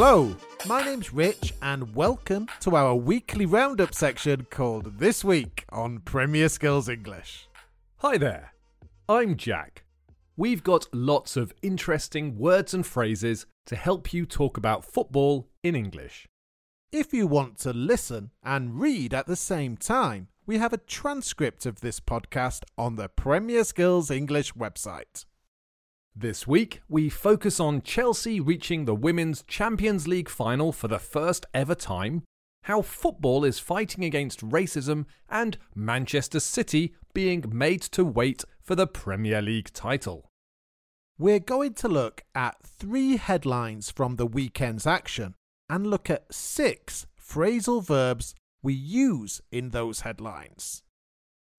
Hello, my name's Rich, and welcome to our weekly roundup section called This Week on Premier Skills English. Hi there, I'm Jack. We've got lots of interesting words and phrases to help you talk about football in English. If you want to listen and read at the same time, we have a transcript of this podcast on the Premier Skills English website. This week, we focus on Chelsea reaching the Women's Champions League final for the first ever time, how football is fighting against racism, and Manchester City being made to wait for the Premier League title. We're going to look at three headlines from the weekend's action and look at six phrasal verbs we use in those headlines.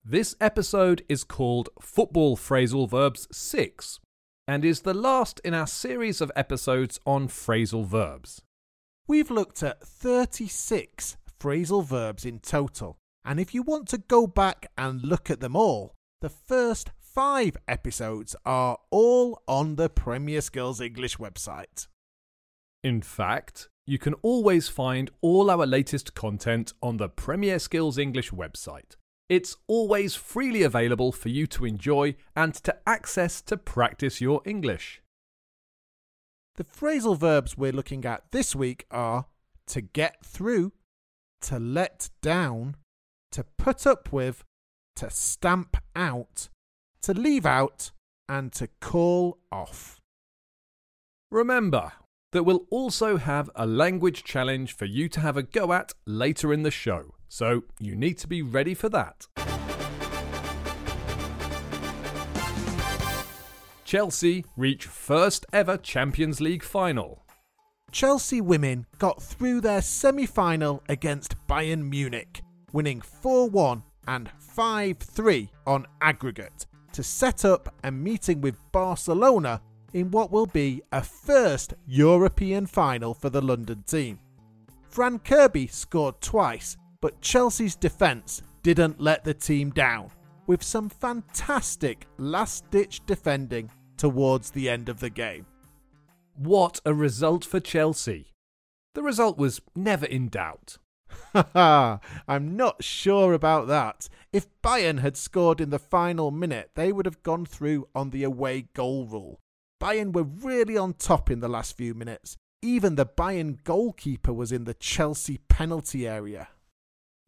This episode is called Football Phrasal Verbs 6 and is the last in our series of episodes on phrasal verbs. We've looked at 36 phrasal verbs in total, and if you want to go back and look at them all, the first five episodes are all on the Premier Skills English website. In fact, you can always find all our latest content on the Premier Skills English website. It's always freely available for you to enjoy and to access to practice your English. The phrasal verbs we're looking at this week are to get through, to let down, to put up with, to stamp out, to leave out, and to call off. Remember that we'll also have a language challenge for you to have a go at later in the show, so you need to be ready for that. Chelsea reach first ever Champions League final. Chelsea women got through their semi final against Bayern Munich, winning 4 1 and 5 3 on aggregate to set up a meeting with Barcelona in what will be a first European final for the London team. Fran Kirby scored twice, but Chelsea's defence didn't let the team down, with some fantastic last ditch defending towards the end of the game. What a result for Chelsea! The result was never in doubt. Haha, I'm not sure about that. If Bayern had scored in the final minute, they would have gone through on the away goal rule. Bayern were really on top in the last few minutes. Even the Bayern goalkeeper was in the Chelsea penalty area.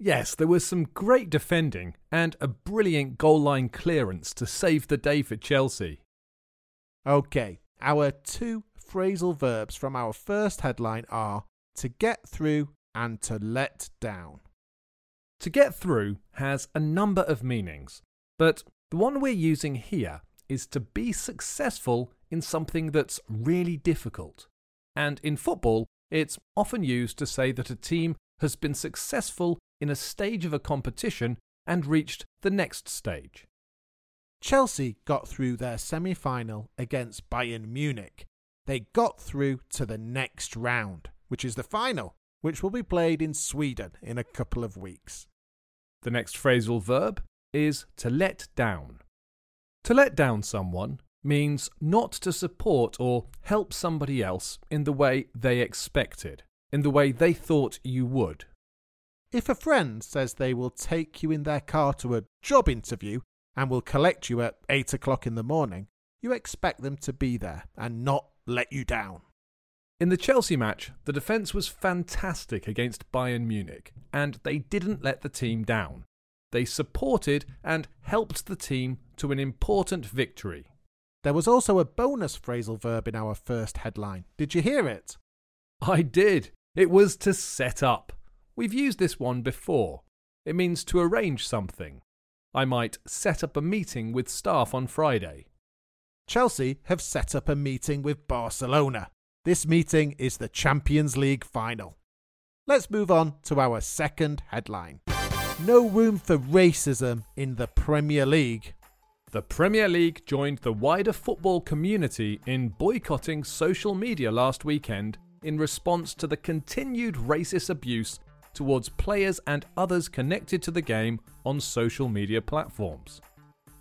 Yes, there was some great defending and a brilliant goal line clearance to save the day for Chelsea. Okay, our two phrasal verbs from our first headline are to get through and to let down. To get through has a number of meanings, but the one we're using here is to be successful in something that's really difficult. And in football, it's often used to say that a team has been successful in a stage of a competition and reached the next stage. Chelsea got through their semi final against Bayern Munich. They got through to the next round, which is the final, which will be played in Sweden in a couple of weeks. The next phrasal verb is to let down. To let down someone means not to support or help somebody else in the way they expected, in the way they thought you would. If a friend says they will take you in their car to a job interview and will collect you at 8 o'clock in the morning, you expect them to be there and not let you down. In the Chelsea match, the defence was fantastic against Bayern Munich, and they didn't let the team down. They supported and helped the team to an important victory. There was also a bonus phrasal verb in our first headline. Did you hear it? I did. It was to set up. We've used this one before. It means to arrange something. I might set up a meeting with staff on Friday. Chelsea have set up a meeting with Barcelona. This meeting is the Champions League final. Let's move on to our second headline. No room for racism in the Premier League. The Premier League joined the wider football community in boycotting social media last weekend in response to the continued racist abuse towards players and others connected to the game on social media platforms.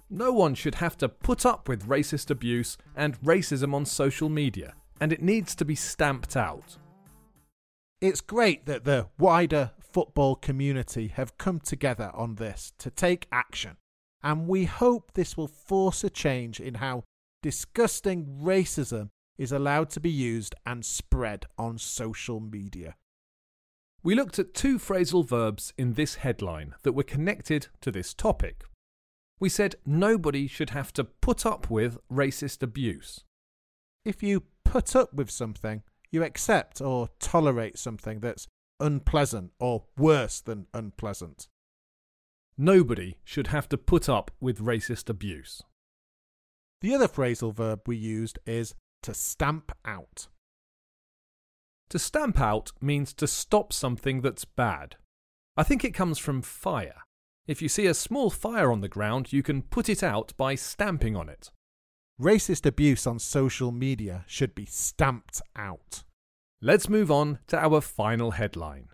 No one should have to put up with racist abuse and racism on social media, and it needs to be stamped out. It's great that the wider football community have come together on this to take action, and we hope this will force a change in how disgusting racism is allowed to be used and spread on social media. We looked at two phrasal verbs in this headline that were connected to this topic. We said nobody should have to put up with racist abuse. If you put up with something, you accept or tolerate something that's unpleasant or worse than unpleasant. Nobody should have to put up with racist abuse. The other phrasal verb we used is to stamp out. To stamp out means to stop something that's bad. I think it comes from fire. If you see a small fire on the ground, you can put it out by stamping on it. Racist abuse on social media should be stamped out. Let's move on to our final headline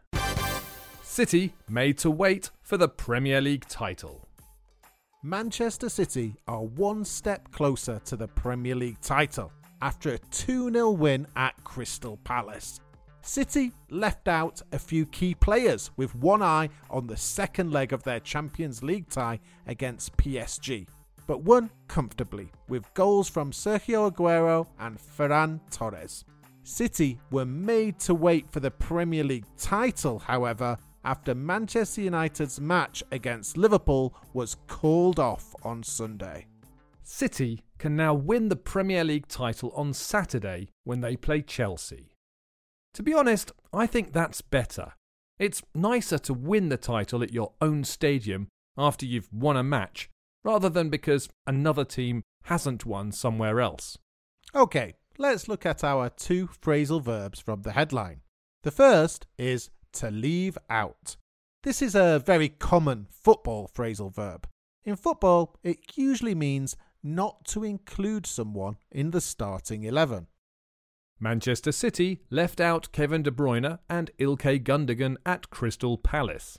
City made to wait for the Premier League title. Manchester City are one step closer to the Premier League title after a 2 0 win at Crystal Palace. City left out a few key players with one eye on the second leg of their Champions League tie against PSG, but won comfortably with goals from Sergio Aguero and Ferran Torres. City were made to wait for the Premier League title, however, after Manchester United's match against Liverpool was called off on Sunday. City can now win the Premier League title on Saturday when they play Chelsea. To be honest, I think that's better. It's nicer to win the title at your own stadium after you've won a match, rather than because another team hasn't won somewhere else. Okay, let's look at our two phrasal verbs from the headline. The first is to leave out. This is a very common football phrasal verb. In football, it usually means not to include someone in the starting 11. Manchester City left out Kevin De Bruyne and Ilkay Gundogan at Crystal Palace.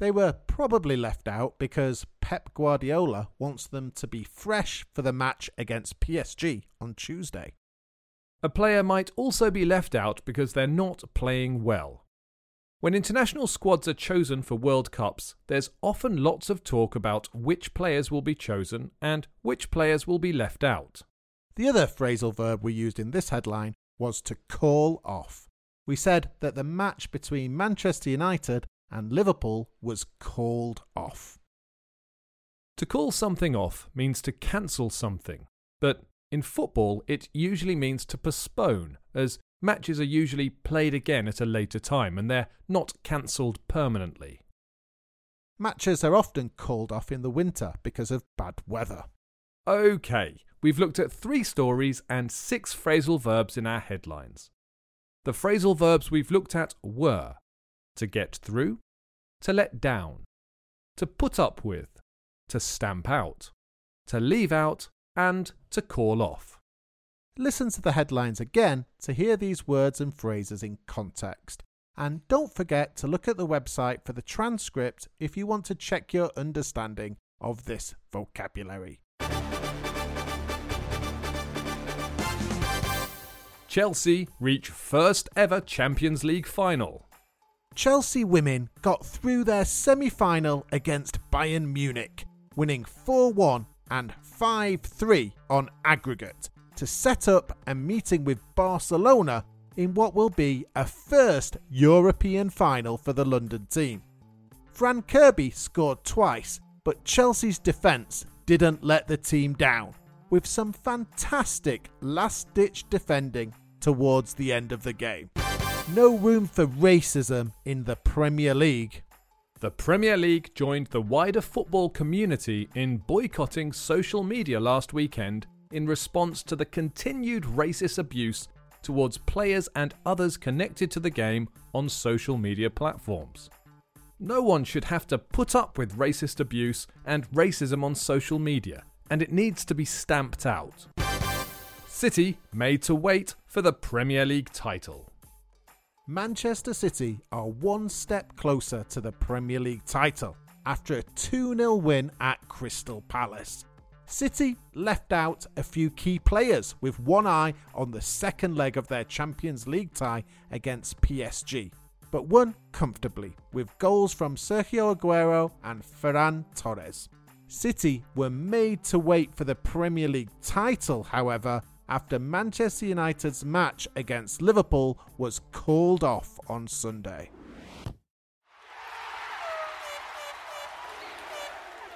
They were probably left out because Pep Guardiola wants them to be fresh for the match against PSG on Tuesday. A player might also be left out because they're not playing well. When international squads are chosen for World Cups, there's often lots of talk about which players will be chosen and which players will be left out. The other phrasal verb we used in this headline was to call off. We said that the match between Manchester United and Liverpool was called off. To call something off means to cancel something, but in football it usually means to postpone, as matches are usually played again at a later time and they're not cancelled permanently. Matches are often called off in the winter because of bad weather. Okay, we've looked at three stories and six phrasal verbs in our headlines. The phrasal verbs we've looked at were to get through, to let down, to put up with, to stamp out, to leave out, and to call off. Listen to the headlines again to hear these words and phrases in context. And don't forget to look at the website for the transcript if you want to check your understanding of this vocabulary. Chelsea reach first ever Champions League final. Chelsea women got through their semi final against Bayern Munich, winning 4 1 and 5 3 on aggregate to set up a meeting with Barcelona in what will be a first European final for the London team. Fran Kirby scored twice, but Chelsea's defence didn't let the team down, with some fantastic last ditch defending towards the end of the game. No room for racism in the Premier League. The Premier League joined the wider football community in boycotting social media last weekend in response to the continued racist abuse towards players and others connected to the game on social media platforms. No one should have to put up with racist abuse and racism on social media, and it needs to be stamped out. City made to wait for the Premier League title. Manchester City are one step closer to the Premier League title after a 2 0 win at Crystal Palace. City left out a few key players with one eye on the second leg of their Champions League tie against PSG, but won comfortably with goals from Sergio Aguero and Ferran Torres. City were made to wait for the Premier League title, however, after Manchester United's match against Liverpool was called off on Sunday.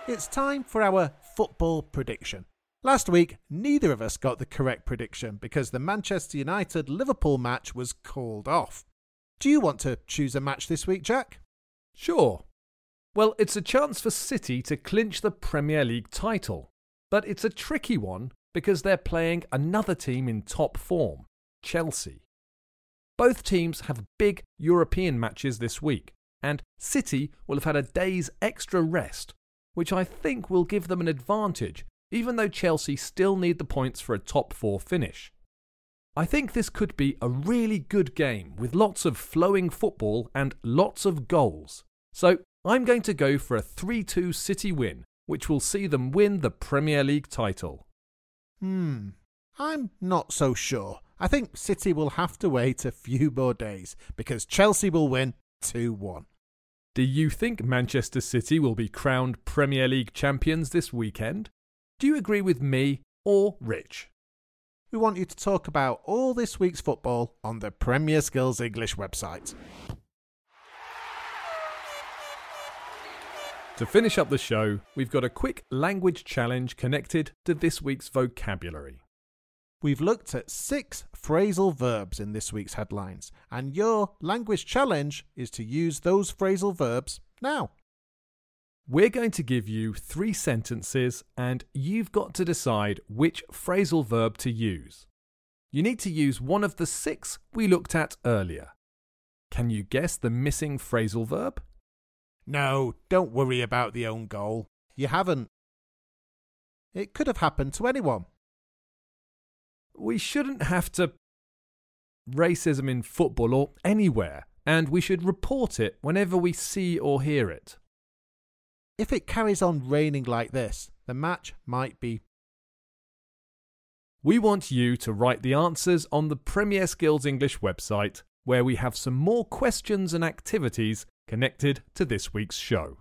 It's time for our football prediction. Last week, neither of us got the correct prediction because the Manchester United Liverpool match was called off. Do you want to choose a match this week, Jack? Sure. Well, it's a chance for City to clinch the Premier League title, but it's a tricky one because they're playing another team in top form, Chelsea. Both teams have big European matches this week, and City will have had a day's extra rest, which I think will give them an advantage, even though Chelsea still need the points for a top four finish. I think this could be a really good game with lots of flowing football and lots of goals. So I'm going to go for a 3 2 City win, which will see them win the Premier League title. Hmm, I'm not so sure. I think City will have to wait a few more days because Chelsea will win 2 1. Do you think Manchester City will be crowned Premier League champions this weekend? Do you agree with me or Rich? We want you to talk about all this week's football on the Premier Skills English website. To finish up the show, we've got a quick language challenge connected to this week's vocabulary. We've looked at six phrasal verbs in this week's headlines, and your language challenge is to use those phrasal verbs now. We're going to give you three sentences, and you've got to decide which phrasal verb to use. You need to use one of the six we looked at earlier. Can you guess the missing phrasal verb? No, don't worry about the own goal. You haven't. It could have happened to anyone. We shouldn't have to. Racism in football or anywhere, and we should report it whenever we see or hear it. If it carries on raining like this, the match might be. We want you to write the answers on the Premier Skills English website, where we have some more questions and activities connected to this week's show.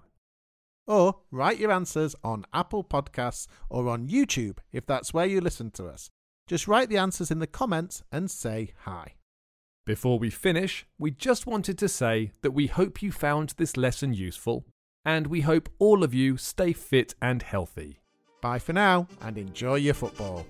Or write your answers on Apple Podcasts or on YouTube if that's where you listen to us. Just write the answers in the comments and say hi. Before we finish, we just wanted to say that we hope you found this lesson useful and we hope all of you stay fit and healthy. Bye for now and enjoy your football.